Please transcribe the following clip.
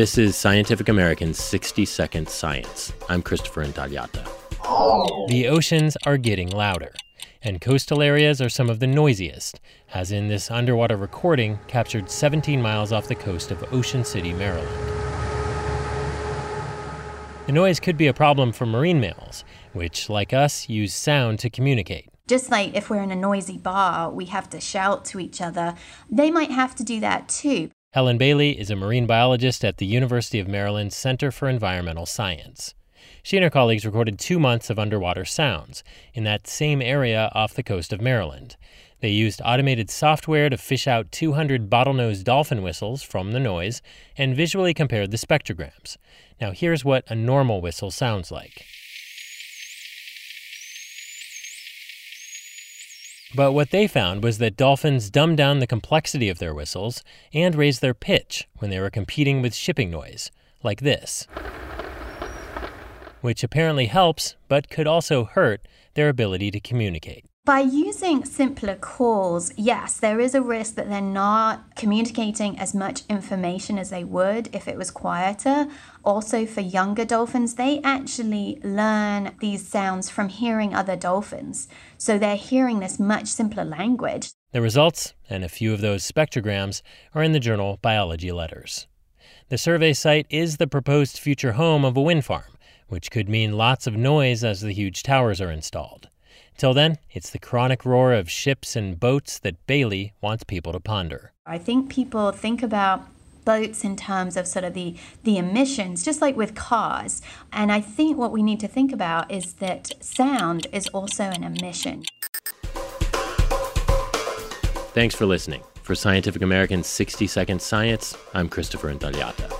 This is Scientific American's 60 Second Science. I'm Christopher Intagliata. The oceans are getting louder, and coastal areas are some of the noisiest, as in this underwater recording captured 17 miles off the coast of Ocean City, Maryland. The noise could be a problem for marine mammals, which, like us, use sound to communicate. Just like if we're in a noisy bar, we have to shout to each other, they might have to do that too. Helen Bailey is a marine biologist at the University of Maryland Center for Environmental Science. She and her colleagues recorded two months of underwater sounds in that same area off the coast of Maryland. They used automated software to fish out 200 bottlenose dolphin whistles from the noise and visually compared the spectrograms. Now, here's what a normal whistle sounds like. But what they found was that dolphins dumbed down the complexity of their whistles and raised their pitch when they were competing with shipping noise, like this, which apparently helps but could also hurt their ability to communicate. By using simpler calls, yes, there is a risk that they're not communicating as much information as they would if it was quieter. Also, for younger dolphins, they actually learn these sounds from hearing other dolphins. So they're hearing this much simpler language. The results, and a few of those spectrograms, are in the journal Biology Letters. The survey site is the proposed future home of a wind farm, which could mean lots of noise as the huge towers are installed. Till then, it's the chronic roar of ships and boats that Bailey wants people to ponder. I think people think about boats in terms of sort of the, the emissions, just like with cars. And I think what we need to think about is that sound is also an emission. Thanks for listening. For Scientific American's 60 Second Science, I'm Christopher Intagliata.